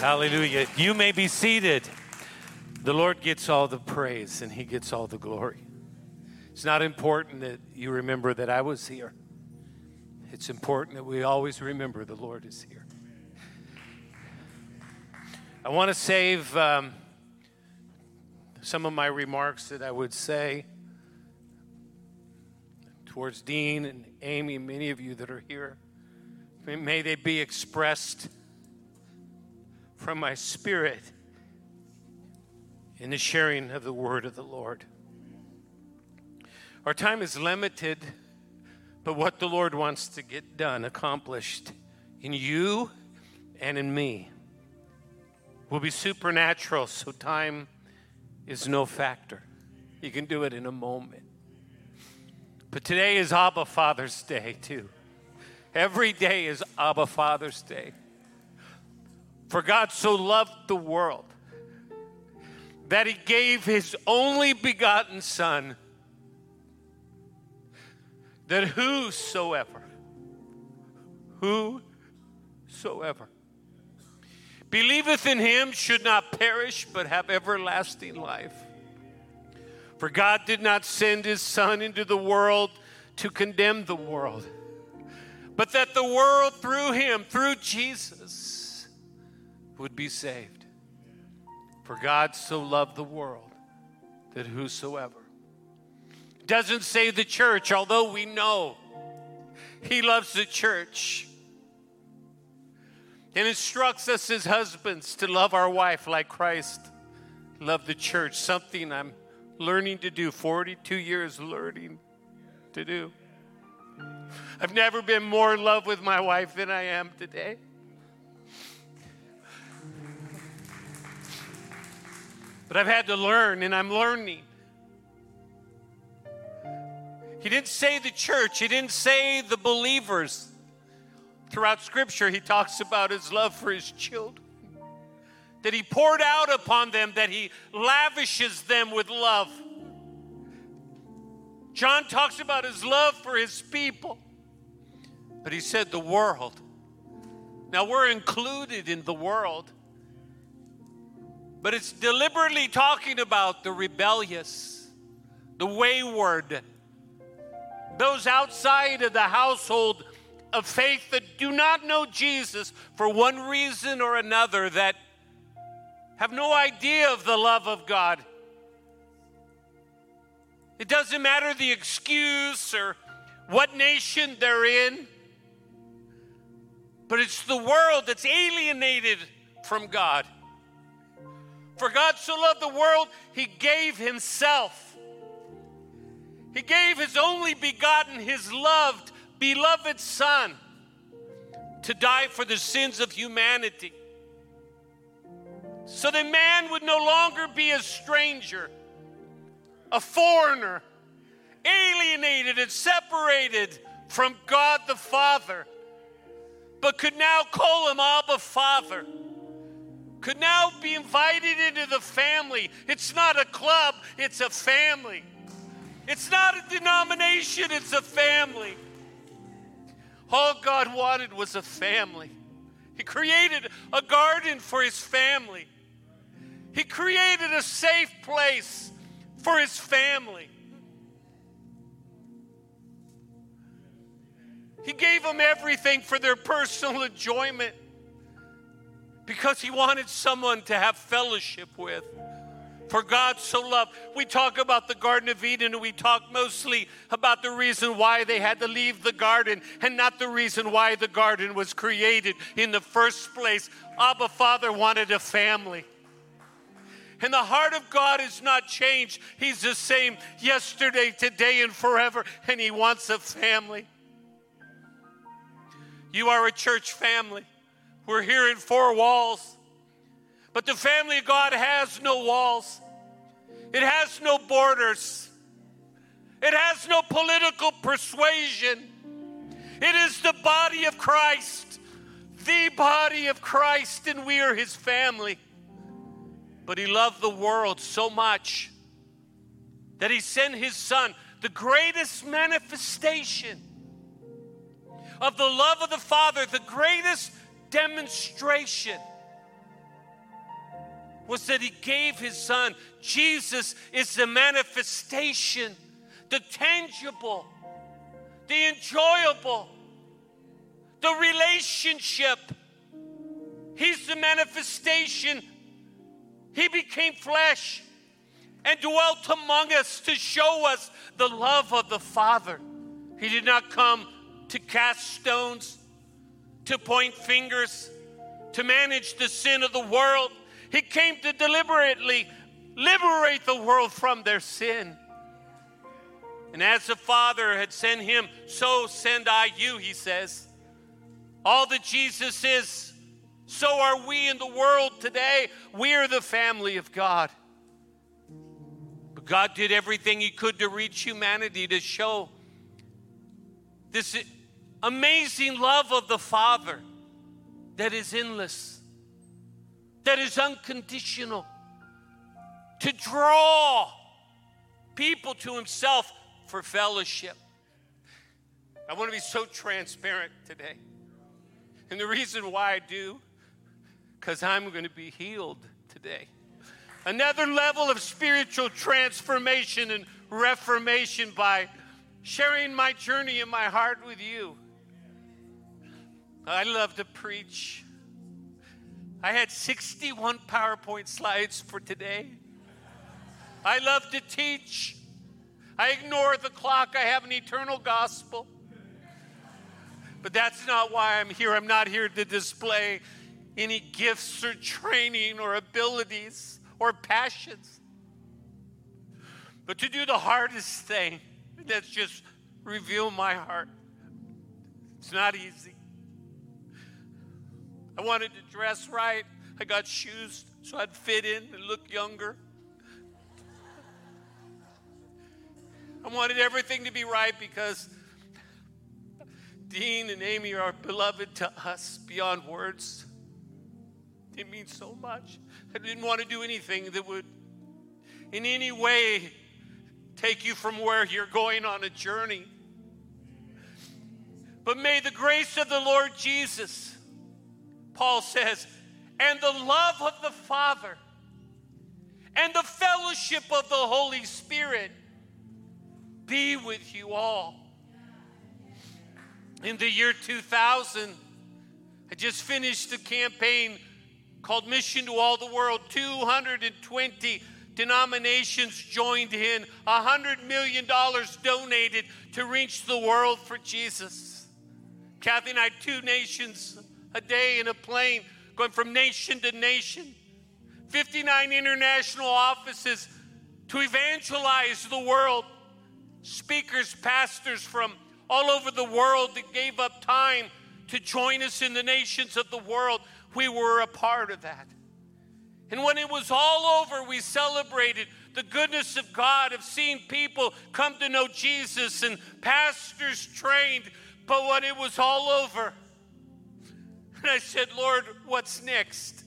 Hallelujah. You may be seated. The Lord gets all the praise and He gets all the glory. It's not important that you remember that I was here, it's important that we always remember the Lord is here. I want to save um, some of my remarks that I would say towards Dean and Amy, and many of you that are here. May they be expressed from my spirit in the sharing of the word of the Lord. Our time is limited, but what the Lord wants to get done, accomplished in you and in me will be supernatural, so time is no factor. You can do it in a moment. But today is Abba Father's Day, too. Every day is Abba Father's Day. For God so loved the world that he gave his only begotten Son, that whosoever, whosoever believeth in him should not perish but have everlasting life. For God did not send his Son into the world to condemn the world, but that the world through him, through Jesus, would be saved. For God so loved the world that whosoever doesn't say the church, although we know he loves the church and instructs us as husbands to love our wife like Christ loved the church, something I'm learning to do, 42 years learning to do. I've never been more in love with my wife than I am today. But I've had to learn, and I'm learning. He didn't say the church, he didn't say the believers. Throughout Scripture, he talks about his love for his children, that he poured out upon them, that he lavishes them with love. John talks about his love for his people, but he said the world. Now we're included in the world, but it's deliberately talking about the rebellious, the wayward, those outside of the household of faith that do not know Jesus for one reason or another, that have no idea of the love of God. It doesn't matter the excuse or what nation they're in, but it's the world that's alienated from God. For God so loved the world, He gave Himself. He gave His only begotten, His loved beloved Son to die for the sins of humanity. So that man would no longer be a stranger, a foreigner, alienated and separated from God the Father, but could now call him Abba Father, could now be invited into the family. It's not a club, it's a family. It's not a denomination, it's a family. All God wanted was a family. He created a garden for his family. He created a safe place for his family. He gave them everything for their personal enjoyment because he wanted someone to have fellowship with. For God so loved. We talk about the Garden of Eden and we talk mostly about the reason why they had to leave the garden and not the reason why the garden was created in the first place. Abba Father wanted a family. And the heart of God is not changed. He's the same yesterday, today, and forever, and He wants a family. You are a church family. We're here in four walls. But the family of God has no walls, it has no borders, it has no political persuasion. It is the body of Christ, the body of Christ, and we are his family. But he loved the world so much that He sent His Son, the greatest manifestation of the love of the Father, the greatest demonstration was that He gave His Son. Jesus is the manifestation, the tangible, the enjoyable, the relationship. He's the manifestation. He became flesh and dwelt among us to show us the love of the Father. He did not come to cast stones, to point fingers, to manage the sin of the world. He came to deliberately liberate the world from their sin. And as the Father had sent him, so send I you, he says. All that Jesus is, so are we in the world today. We are the family of God. But God did everything he could to reach humanity to show this amazing love of the Father that is endless, that is unconditional, to draw people to Himself for fellowship. I want to be so transparent today. And the reason why I do, because I'm going to be healed today. Another level of spiritual transformation and reformation by sharing my journey in my heart with you. I love to preach. I had 61 PowerPoint slides for today. I love to teach. I ignore the clock. I have an eternal gospel. But that's not why I'm here. I'm not here to display any gifts or training or abilities or passions. But to do the hardest thing, that's just reveal my heart. It's not easy. I wanted to dress right. I got shoes so I'd fit in and look younger. I wanted everything to be right because Dean and Amy are beloved to us beyond words. It means so much. I didn't want to do anything that would, in any way, take you from where you're going on a journey. But may the grace of the Lord Jesus, Paul says, and the love of the Father and the fellowship of the Holy Spirit be with you all. In the year 2000, I just finished a campaign called Mission to All the World. 220 denominations joined in, $100 million donated to reach the world for Jesus. Kathy and I, two nations a day in a plane, going from nation to nation. 59 international offices to evangelize the world speakers, pastors from all over the world that gave up time to join us in the nations of the world. We were a part of that. And when it was all over, we celebrated the goodness of God, of seeing people come to know Jesus and pastors trained. But when it was all over, and I said, Lord, what's next?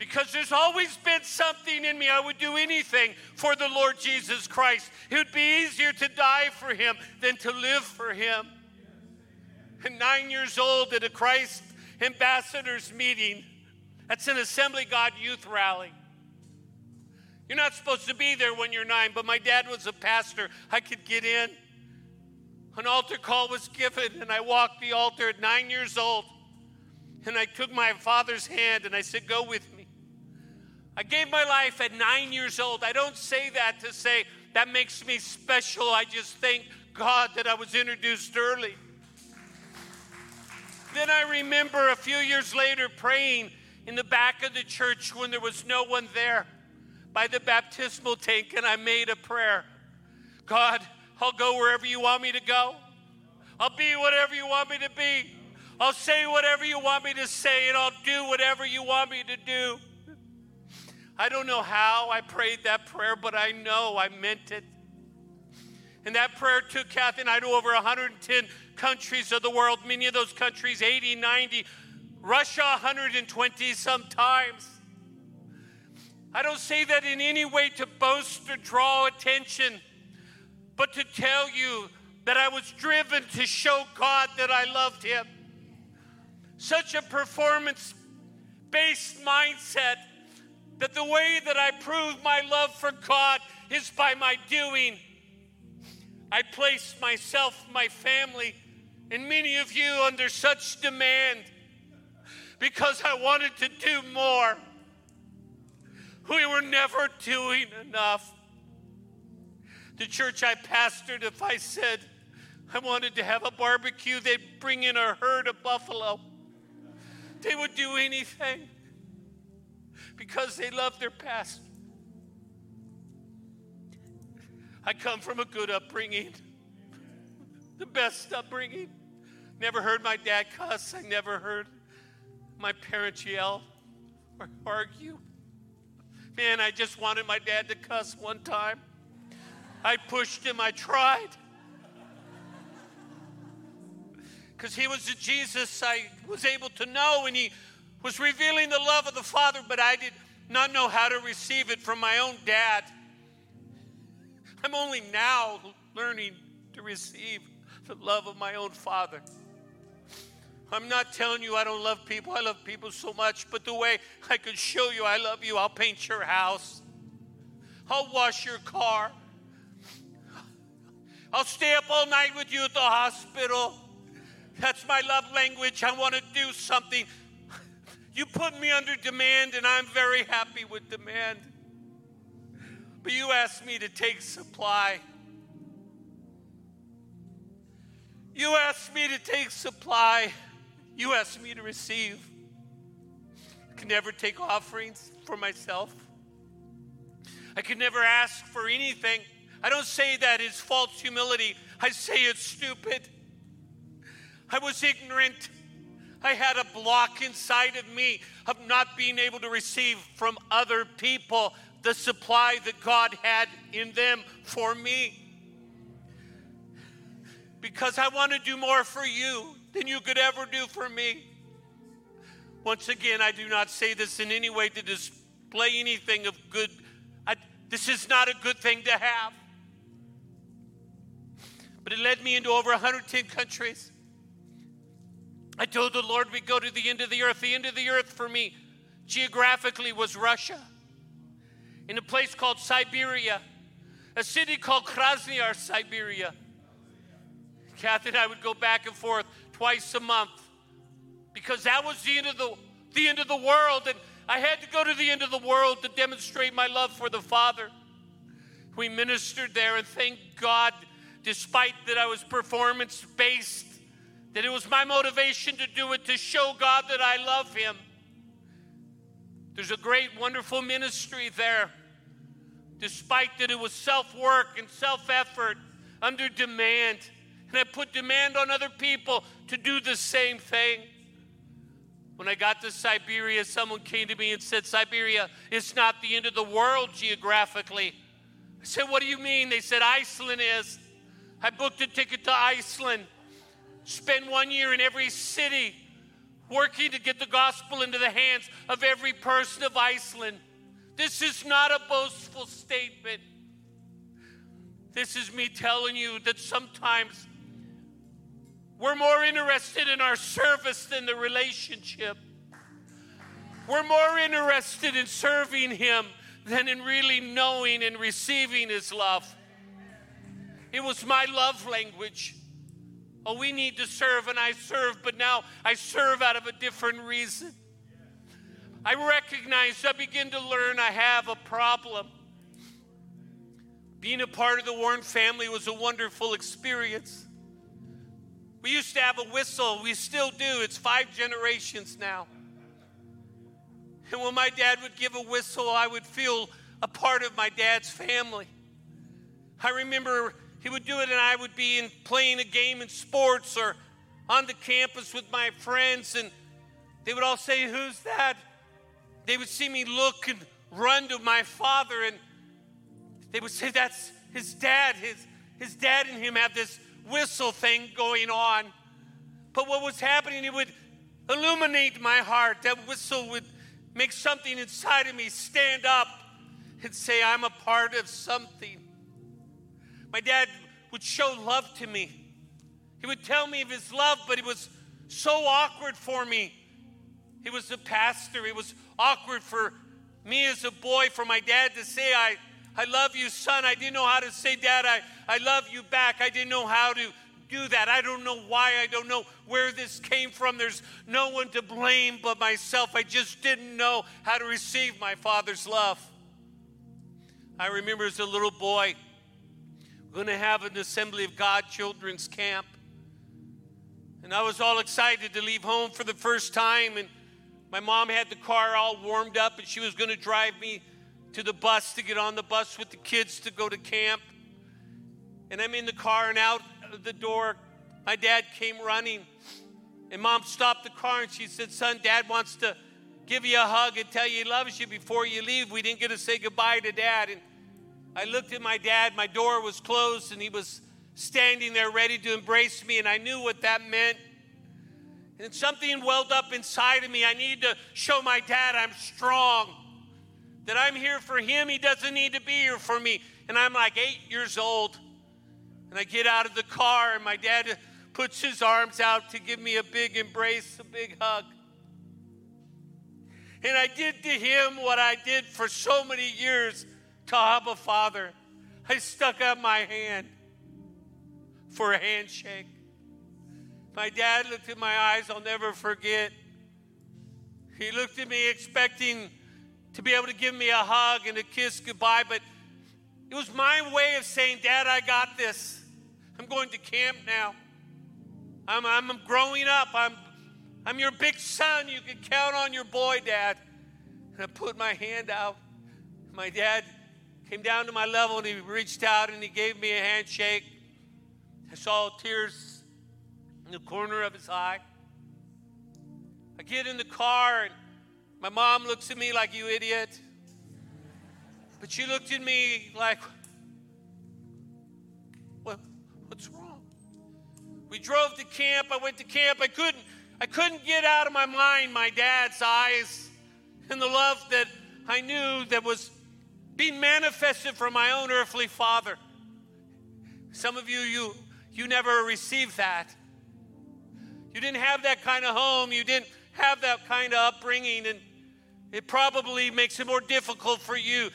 because there's always been something in me. I would do anything for the Lord Jesus Christ. It would be easier to die for him than to live for him. And nine years old at a Christ ambassadors meeting, that's an Assembly God youth rally. You're not supposed to be there when you're nine, but my dad was a pastor. I could get in. An altar call was given, and I walked the altar at nine years old. And I took my father's hand and I said, Go with me. I gave my life at nine years old. I don't say that to say that makes me special. I just thank God that I was introduced early. Then I remember a few years later praying in the back of the church when there was no one there by the baptismal tank, and I made a prayer God, I'll go wherever you want me to go. I'll be whatever you want me to be. I'll say whatever you want me to say, and I'll do whatever you want me to do. I don't know how I prayed that prayer, but I know I meant it. And that prayer took Kathy and I to over 110 countries of the world, many of those countries 80, 90, Russia 120 sometimes. I don't say that in any way to boast or draw attention, but to tell you that I was driven to show God that I loved Him. Such a performance based mindset that the way that I prove my love for God is by my doing. I placed myself, my family, and many of you under such demand because I wanted to do more. We were never doing enough. The church I pastored, if I said I wanted to have a barbecue, they'd bring in a herd of buffalo. They would do anything because they love their pastor. I come from a good upbringing, the best upbringing. Never heard my dad cuss. I never heard my parents yell or argue. Man, I just wanted my dad to cuss one time. I pushed him, I tried. Because he was the Jesus I was able to know, and he was revealing the love of the Father, but I did not know how to receive it from my own dad. I'm only now learning to receive the love of my own Father. I'm not telling you I don't love people. I love people so much, but the way I could show you I love you, I'll paint your house. I'll wash your car. I'll stay up all night with you at the hospital. That's my love language. I want to do something. You put me under demand, and I'm very happy with demand. But you asked me to take supply. You asked me to take supply. You asked me to receive. I can never take offerings for myself. I can never ask for anything. I don't say that it's false humility. I say it's stupid. I was ignorant. I had a block inside of me of not being able to receive from other people the supply that God had in them for me. Because I want to do more for you than you could ever do for me. Once again, I do not say this in any way to display anything of good. I, this is not a good thing to have. But it led me into over 110 countries. I told the Lord we'd go to the end of the earth. The end of the earth for me geographically was Russia, in a place called Siberia, a city called Krasnoyarsk, Siberia. Kathy and I would go back and forth twice a month because that was the end of the, the end of the world. And I had to go to the end of the world to demonstrate my love for the Father. We ministered there, and thank God, despite that I was performance based, that it was my motivation to do it to show God that I love Him. There's a great, wonderful ministry there, despite that it was self work and self effort under demand. And I put demand on other people to do the same thing. When I got to Siberia, someone came to me and said, Siberia is not the end of the world geographically. I said, What do you mean? They said, Iceland is. I booked a ticket to Iceland spend one year in every city working to get the gospel into the hands of every person of Iceland. This is not a boastful statement. This is me telling you that sometimes we're more interested in our service than the relationship. We're more interested in serving Him than in really knowing and receiving His love. It was my love language. Oh, we need to serve, and I serve, but now I serve out of a different reason. I recognize, I begin to learn I have a problem. Being a part of the Warren family was a wonderful experience. We used to have a whistle, we still do. It's five generations now. And when my dad would give a whistle, I would feel a part of my dad's family. I remember he would do it, and I would be in playing a game in sports or on the campus with my friends, and they would all say, Who's that? They would see me look and run to my father, and they would say, That's his dad. His, his dad and him have this whistle thing going on. But what was happening, it would illuminate my heart. That whistle would make something inside of me stand up and say, I'm a part of something. My dad would show love to me. He would tell me of his love, but it was so awkward for me. He was a pastor. It was awkward for me as a boy for my dad to say, I, I love you, son. I didn't know how to say, Dad, I, I love you back. I didn't know how to do that. I don't know why. I don't know where this came from. There's no one to blame but myself. I just didn't know how to receive my father's love. I remember as a little boy, we're going to have an Assembly of God children's camp. And I was all excited to leave home for the first time. And my mom had the car all warmed up, and she was going to drive me to the bus to get on the bus with the kids to go to camp. And I'm in the car and out of the door. My dad came running, and mom stopped the car and she said, Son, dad wants to give you a hug and tell you he loves you before you leave. We didn't get to say goodbye to dad. And I looked at my dad, my door was closed, and he was standing there ready to embrace me, and I knew what that meant. And something welled up inside of me. I need to show my dad I'm strong, that I'm here for him. He doesn't need to be here for me. And I'm like eight years old. And I get out of the car, and my dad puts his arms out to give me a big embrace, a big hug. And I did to him what I did for so many years to Abba Father. I stuck out my hand for a handshake. My dad looked in my eyes, I'll never forget. He looked at me expecting to be able to give me a hug and a kiss goodbye, but it was my way of saying, Dad, I got this. I'm going to camp now. I'm, I'm growing up. I'm, I'm your big son. You can count on your boy, Dad. And I put my hand out. My dad came down to my level and he reached out and he gave me a handshake. I saw tears in the corner of his eye. I get in the car and my mom looks at me like, You idiot. But she looked at me like, What's wrong? We drove to camp. I went to camp. I couldn't I couldn't get out of my mind my dad's eyes and the love that I knew that was being manifested from my own earthly father. Some of you you you never received that. You didn't have that kind of home. You didn't have that kind of upbringing and it probably makes it more difficult for you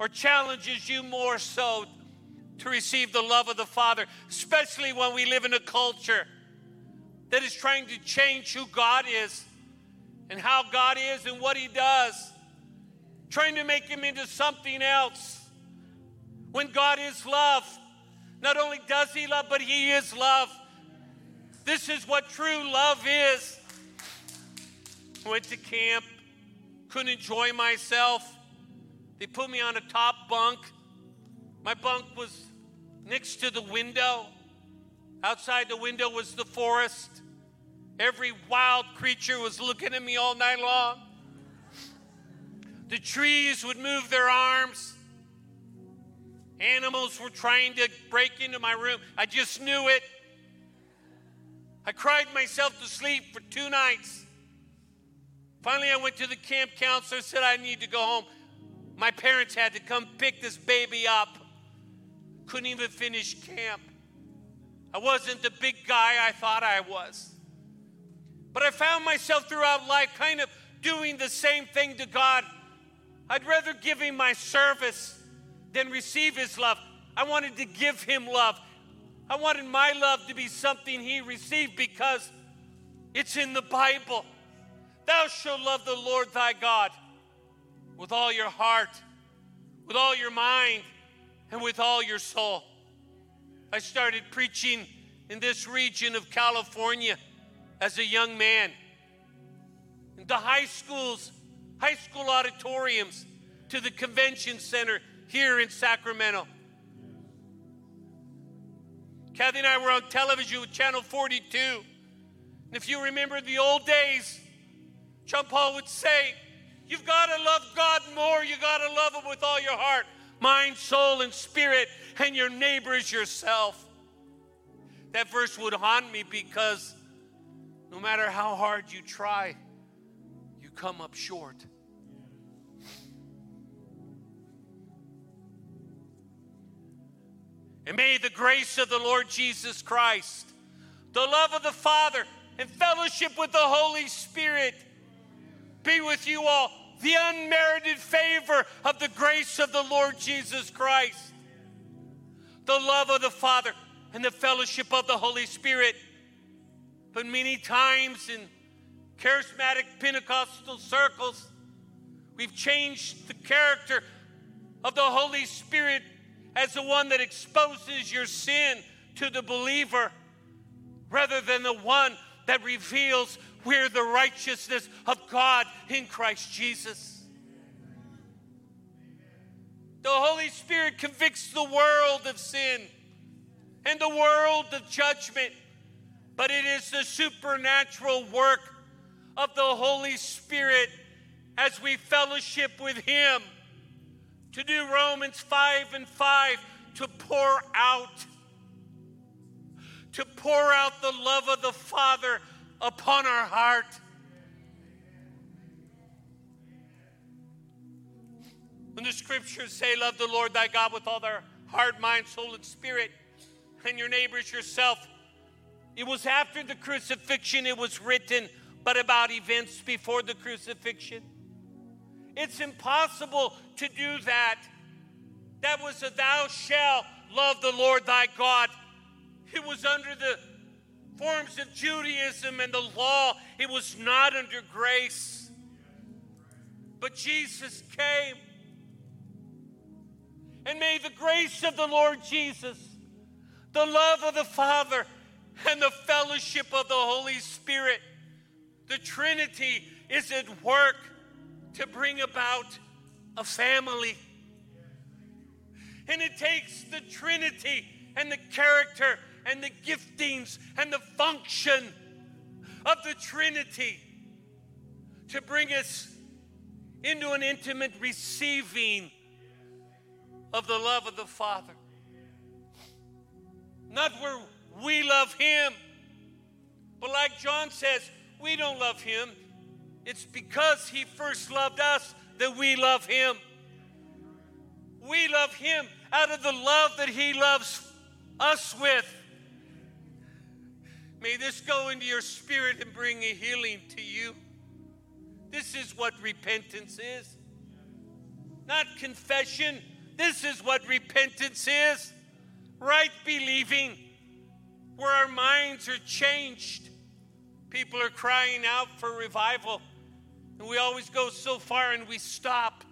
or challenges you more so to receive the love of the Father, especially when we live in a culture that is trying to change who God is and how God is and what He does, trying to make Him into something else. When God is love, not only does He love, but He is love. This is what true love is. Went to camp, couldn't enjoy myself. They put me on a top bunk. My bunk was next to the window. Outside the window was the forest. Every wild creature was looking at me all night long. The trees would move their arms. Animals were trying to break into my room. I just knew it. I cried myself to sleep for two nights. Finally, I went to the camp counselor, said I need to go home. My parents had to come pick this baby up couldn't even finish camp. I wasn't the big guy I thought I was. But I found myself throughout life kind of doing the same thing to God. I'd rather give Him my service than receive His love. I wanted to give Him love. I wanted my love to be something He received because it's in the Bible. Thou shalt love the Lord thy God with all your heart, with all your mind, and with all your soul. I started preaching in this region of California as a young man. In the high schools, high school auditoriums, to the convention center here in Sacramento. Kathy and I were on television with Channel 42. And if you remember the old days, John Paul would say, You've got to love God more. You've got to love Him with all your heart mind, soul, and spirit, and your neighbor yourself. That verse would haunt me because no matter how hard you try, come up short. And may the grace of the Lord Jesus Christ, the love of the Father, and fellowship with the Holy Spirit be with you all. The unmerited favor of the grace of the Lord Jesus Christ, the love of the Father, and the fellowship of the Holy Spirit. But many times in charismatic Pentecostal circles, we've changed the character of the Holy Spirit as the one that exposes your sin to the believer rather than the one that reveals we're the righteousness of God in Christ Jesus. The Holy Spirit convicts the world of sin and the world of judgment, but it is the supernatural work of the Holy Spirit as we fellowship with Him to do Romans 5 and 5 to pour out to pour out the love of the Father upon our heart. When the scriptures say, Love the Lord thy God with all their heart, mind, soul, and spirit, and your neighbors yourself, it was after the crucifixion it was written, but about events before the crucifixion. It's impossible to do that. That was a thou shalt love the Lord thy God. It was under the forms of Judaism and the law, it was not under grace. But Jesus came. And may the grace of the Lord Jesus, the love of the Father, and the fellowship of the Holy Spirit, the Trinity is at work to bring about a family. And it takes the Trinity and the character and the giftings and the function of the Trinity to bring us into an intimate receiving of the love of the Father. Not where we love Him, but like John says, we don't love Him. It's because He first loved us that we love Him. We love Him out of the love that He loves us with. May this go into your spirit and bring a healing to you. This is what repentance is. Not confession. This is what repentance is. Right believing, where our minds are changed. People are crying out for revival. And we always go so far and we stop.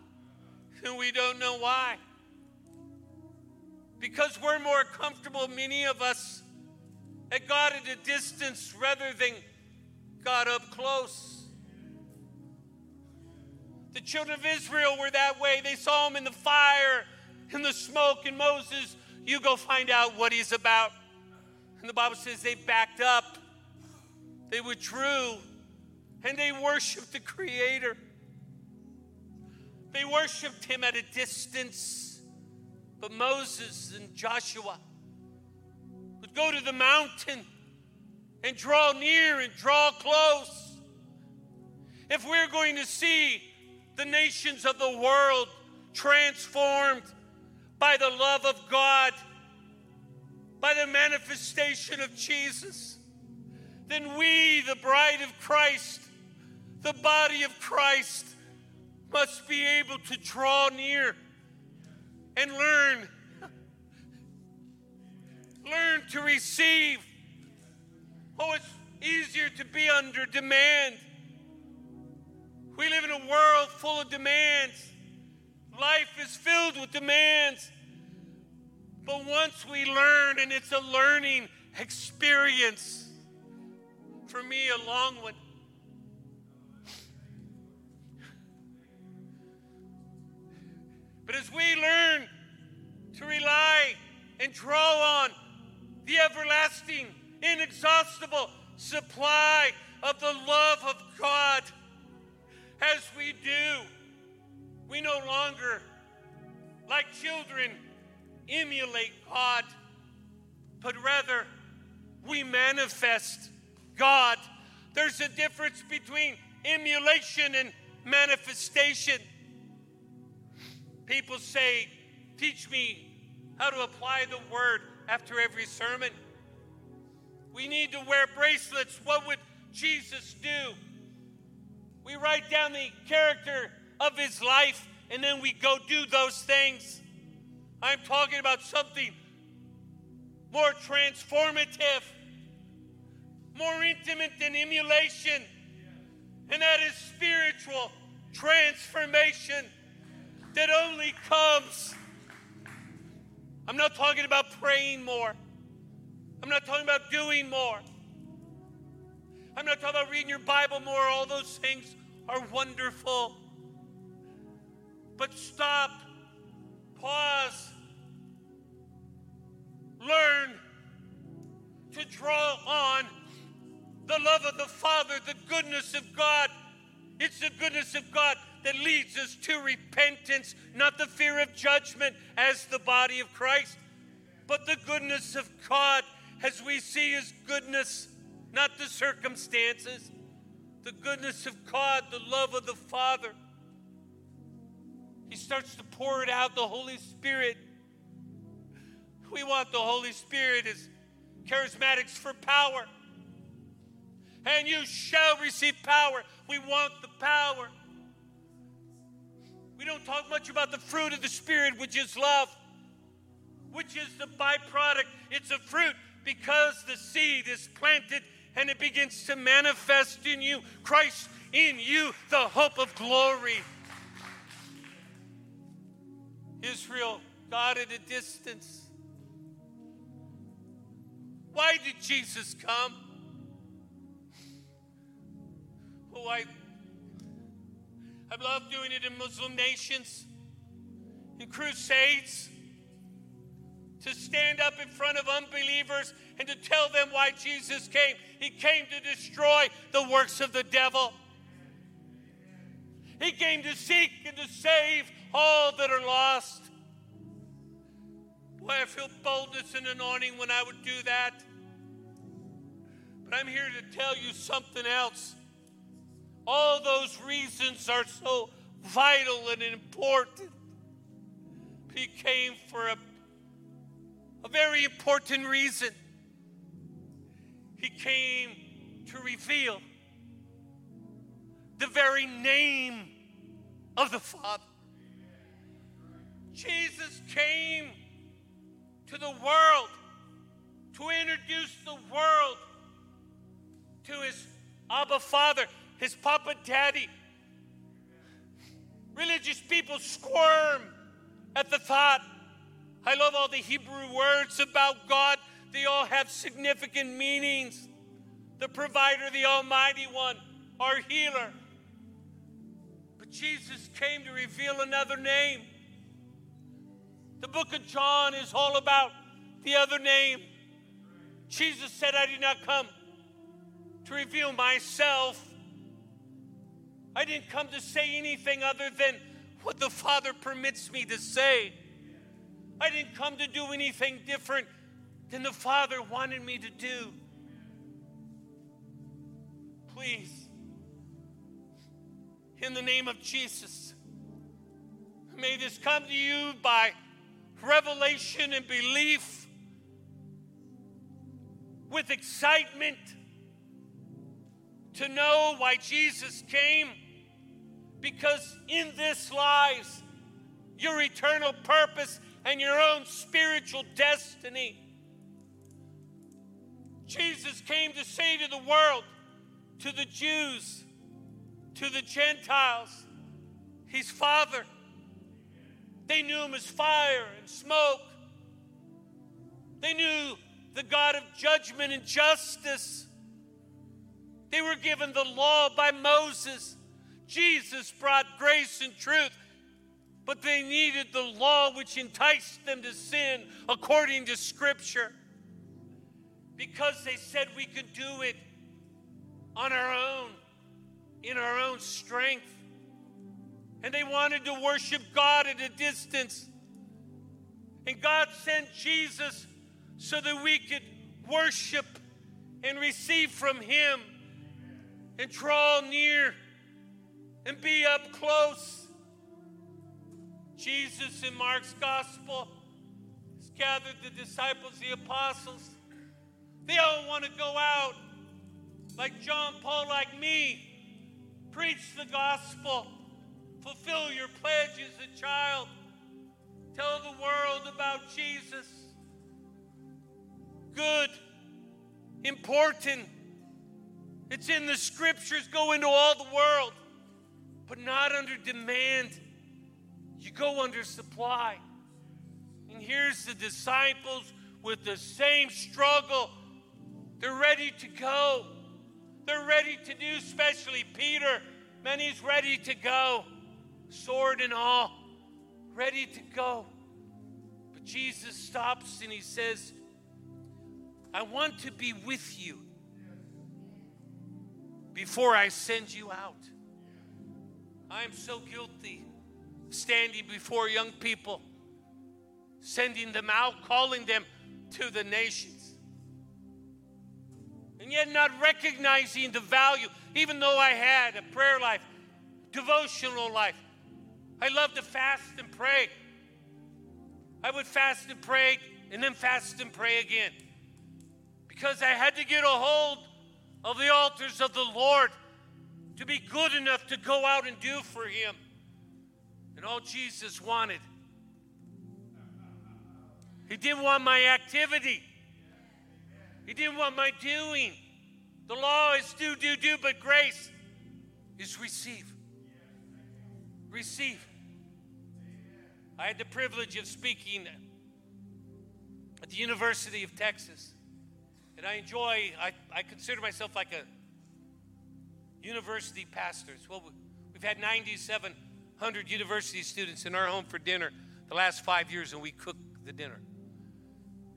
And we don't know why. Because we're more comfortable, many of us, at God at a distance rather than God up close. The children of Israel were that way. They saw him in the fire, in the smoke, and Moses, you go find out what he's about. And the Bible says they backed up, they withdrew, and they worshiped the Creator. They worshiped him at a distance. But Moses and Joshua, would go to the mountain and draw near and draw close. If we're going to see the nations of the world transformed by the love of God, by the manifestation of Jesus, then we, the bride of Christ, the body of Christ, must be able to draw near and learn learn to receive. Oh, it's easier to be under demand. We live in a world full of demands. Life is filled with demands. But once we learn, and it's a learning experience, for me, a long one. But as we learn to rely and draw on the everlasting, inexhaustible supply of the love of God. As we do, we no longer, like children, emulate God, but rather we manifest God. There's a difference between emulation and manifestation. People say, Teach me how to apply the word after every sermon. We need to wear bracelets. What would Jesus do? We write down the character of his life and then we go do those things. I'm talking about something more transformative, more intimate than emulation, and that is spiritual transformation that only comes. I'm not talking about praying more. I'm not talking about doing more. I'm not talking about reading your Bible more. All those things are wonderful. But stop, pause, learn to draw on the love of the Father, the goodness of God. It's the goodness of God that leads us to repentance, not the fear of judgment as the body of Christ, but the goodness of God as we see His goodness, not the circumstances. The goodness of God, the love of the Father. He starts to pour it out, the Holy Spirit. We want the Holy Spirit as charismatics for power. And you shall receive power. We want the power. We don't talk much about the fruit of the Spirit, which is love, which is the byproduct. It's a fruit because the seed is planted and it begins to manifest in you. Christ in you, the hope of glory. Israel, God at a distance. Why did Jesus come? Oh, I, I love doing it in Muslim nations, in crusades, to stand up in front of unbelievers and to tell them why Jesus came. He came to destroy the works of the devil. He came to seek and to save all that are lost. Boy, I feel boldness and anointing when I would do that. But I'm here to tell you something else. All those reasons are so vital and important. He came for a, a very important reason. He came to reveal the very name of the Father. Jesus came to the world to introduce the world to his Abba Father, his Papa Daddy. Religious people squirm at the thought. I love all the Hebrew words about God, they all have significant meanings. The provider, the Almighty One, our healer. But Jesus came to reveal another name. The book of John is all about the other name. Jesus said, I did not come to reveal myself. I didn't come to say anything other than what the Father permits me to say. I didn't come to do anything different than the Father wanted me to do. Please, in the name of Jesus, may this come to you by revelation and belief with excitement to know why Jesus came because in this lies your eternal purpose and your own spiritual destiny. Jesus came to say to the world, to the Jews, to the Gentiles, He's Father. They knew him as fire and smoke. They knew the God of judgment and justice. They were given the law by Moses. Jesus brought grace and truth, but they needed the law which enticed them to sin according to Scripture because they said we could do it on our own, in our own strength and they wanted to worship God at a distance. And God sent Jesus so that we could worship and receive from Him and draw near and be up close. Jesus in Mark's gospel has gathered the disciples, the apostles. They all want to go out like John Paul, like me, preach the gospel, fulfill your pledge as a child, tell the world about Jesus. Good, important. It's in the scriptures, go into all the world, but not under demand. You go under supply. And here's the disciples with the same struggle. They're ready to go. They're ready to do, especially Peter. Man, he's ready to go, sword and all, ready to go. But Jesus stops and he says, I want to be with you before I send you out. I am so guilty standing before young people sending them out, calling them to the nations. And yet, not recognizing the value, even though I had a prayer life, devotional life. I love to fast and pray. I would fast and pray and then fast and pray again because I had to get a hold of the altars of the Lord to be good enough to go out and do for Him. And all Jesus wanted he didn't want my activity. He didn't want my doing. The law is do, do, do, but grace is receive. Receive. I had the privilege of speaking at the University of Texas. And I enjoy, I, I consider myself like a university pastors. Well, we've had 9,700 university students in our home for dinner the last five years, and we cook the dinner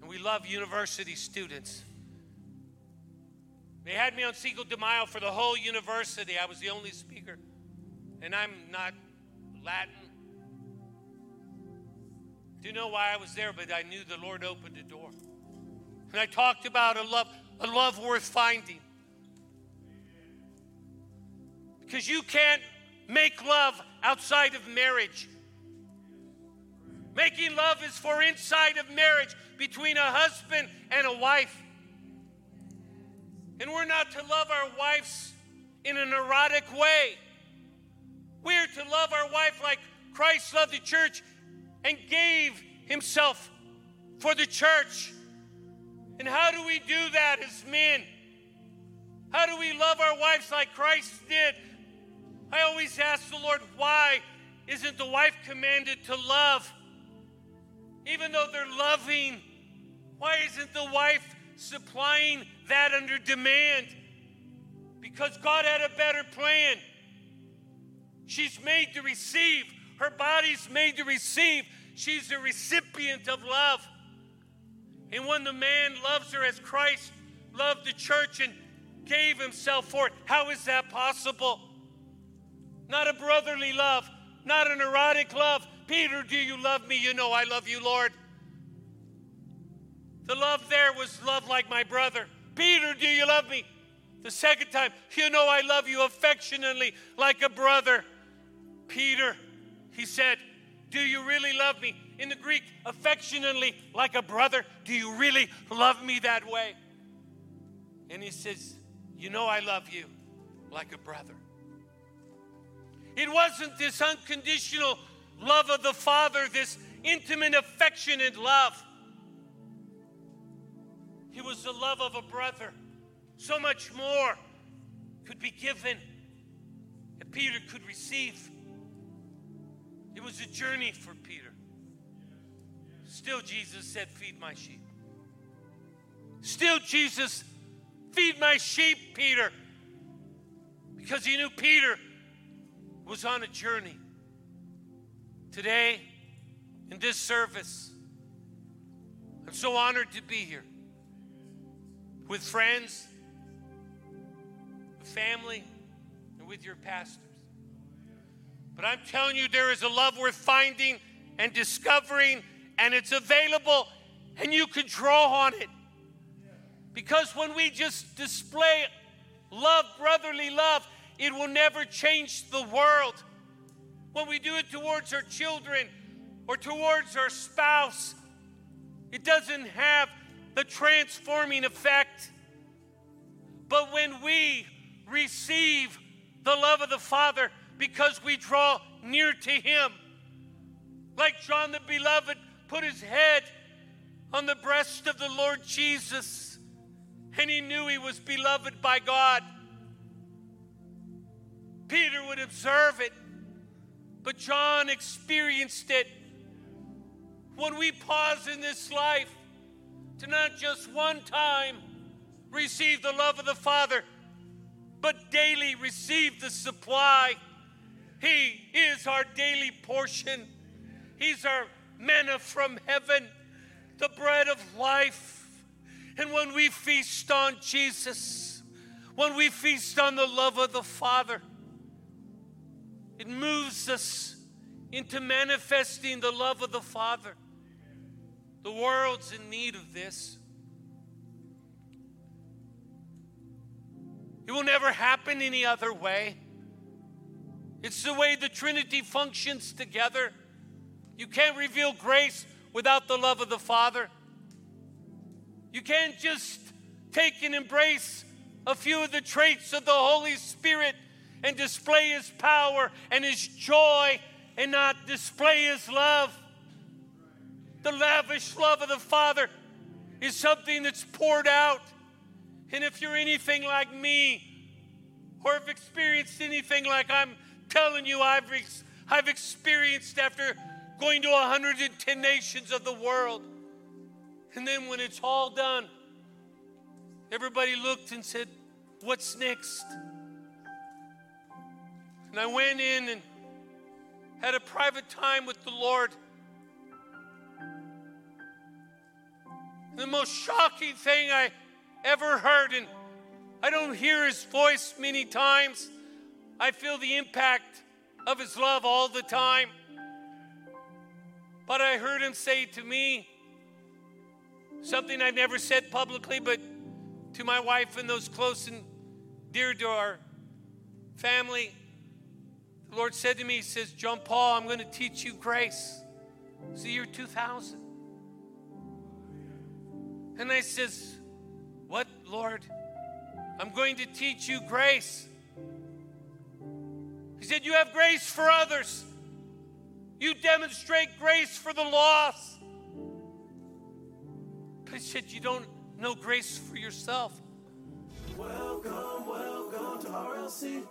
And we love university students. They had me on Cinco de Mayo for the whole university. I was the only speaker, and I'm not Latin. Do you know why I was there? But I knew the Lord opened a door. And I talked about a love, a love worth finding. Because you can't make love outside of marriage. Making love is for inside of marriage between a husband and a wife. And we're not to love our wives in an erotic way. We're to love our wife like Christ loved the church and gave himself for the church. And how do we do that as men? How do we love our wives like Christ did? I always ask the Lord, why isn't the wife commanded to love? even though they're loving? Why isn't the wife supplying that under demand? Because God had a better plan. She's made to receive, her body's made to receive. She's a recipient of love. And when the man loves her as Christ loved the church and gave himself for it, how is that possible? Not a brotherly love, not an erotic love, Peter, do you love me? You know I love you, Lord. The love there was love like my brother. Peter, do you love me? The second time, you know I love you affectionately like a brother. Peter, he said, Do you really love me? In the Greek, affectionately like a brother. Do you really love me that way? And he says, You know I love you like a brother. It wasn't this unconditional love of the Father, this intimate, affectionate love. It was the love of a brother. So much more could be given that Peter could receive. It was a journey for Peter. Still, Jesus said, Feed my sheep. Still, Jesus, feed my sheep, Peter, because he knew Peter was on a journey. Today, in this service, I'm so honored to be here with friends, family, and with your pastors. But I'm telling you, there is a love worth finding and discovering, and it's available, and you can draw on it. Because when we just display love, brotherly love, it will never change the world when we do it towards our children or towards our spouse, it doesn't have the transforming effect. But when we receive the love of the Father because we draw near to Him, like John the Beloved put his head on the breast of the Lord Jesus and he knew he was beloved by God. Peter would observe it, but John experienced it. When we pause in this life to not just one time receive the love of the Father, but daily receive the supply. He is our daily portion. He's our manna from heaven, the bread of life. And when we feast on Jesus, when we feast on the love of the Father, it moves us into manifesting the love of the Father. The world's in need of this. It will never happen any other way. It's the way the Trinity functions together. You can't reveal grace without the love of the Father. You can't just take and embrace a few of the traits of the Holy Spirit and display His power and His joy and not display His love. The lavish love of the Father is something that's poured out. And if you're anything like me, or have experienced anything like I'm telling you I've, ex- I've experienced after going to 110 nations of the world, and then when it's all done, everybody looked and said, What's next? And I went in and had a private time with the Lord. The most shocking thing I ever heard, and I don't hear his voice many times. I feel the impact of his love all the time. But I heard him say to me something I've never said publicly, but to my wife and those close and dear to our family. The Lord said to me, He says, John Paul, I'm going to teach you grace. It's the year 2000. And I says, What, Lord? I'm going to teach you grace. He said, You have grace for others. You demonstrate grace for the lost. But he said, You don't know grace for yourself. Welcome, welcome to RLC.